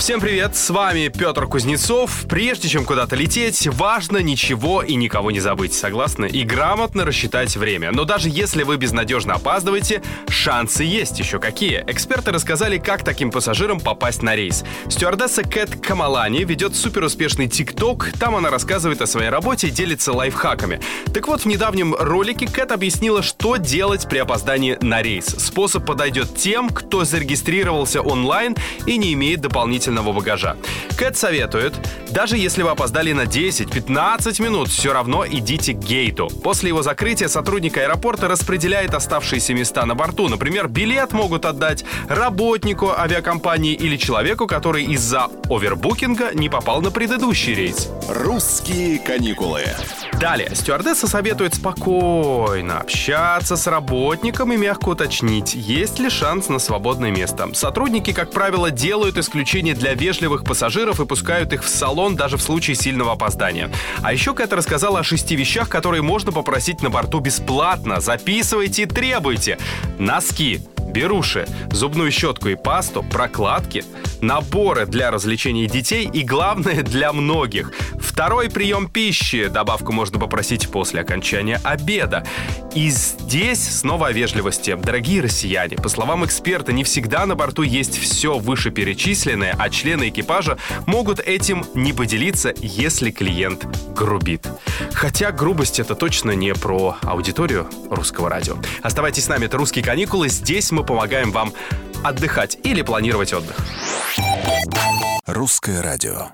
Всем привет, с вами Петр Кузнецов. Прежде чем куда-то лететь, важно ничего и никого не забыть, согласны? И грамотно рассчитать время. Но даже если вы безнадежно опаздываете, шансы есть еще какие. Эксперты рассказали, как таким пассажирам попасть на рейс. Стюардесса Кэт Камалани ведет суперуспешный ТикТок. Там она рассказывает о своей работе и делится лайфхаками. Так вот, в недавнем ролике Кэт объяснила, что делать при опоздании на рейс. Способ подойдет тем, кто зарегистрировался онлайн и не имеет дополнительного дополнительного багажа. Кэт советует, даже если вы опоздали на 10-15 минут, все равно идите к гейту. После его закрытия сотрудник аэропорта распределяет оставшиеся места на борту. Например, билет могут отдать работнику авиакомпании или человеку, который из-за овербукинга не попал на предыдущий рейс. Русские каникулы. Далее, стюардесса советует спокойно общаться с работником и мягко уточнить, есть ли шанс на свободное место. Сотрудники, как правило, делают исключение для вежливых пассажиров и пускают их в салон даже в случае сильного опоздания. А еще Кэт рассказала о шести вещах, которые можно попросить на борту бесплатно. Записывайте и требуйте. Носки, беруши, зубную щетку и пасту, прокладки, наборы для развлечений детей и, главное, для многих. Второй прием пищи. Добавку можно попросить после окончания обеда. И здесь снова о вежливости. Дорогие россияне, по словам эксперта, не всегда на борту есть все вышеперечисленное, а члены экипажа могут этим не поделиться, если клиент грубит. Хотя грубость это точно не про аудиторию русского радио. Оставайтесь с нами, это «Русские каникулы». Здесь мы помогаем вам отдыхать или планировать отдых. Русское радио.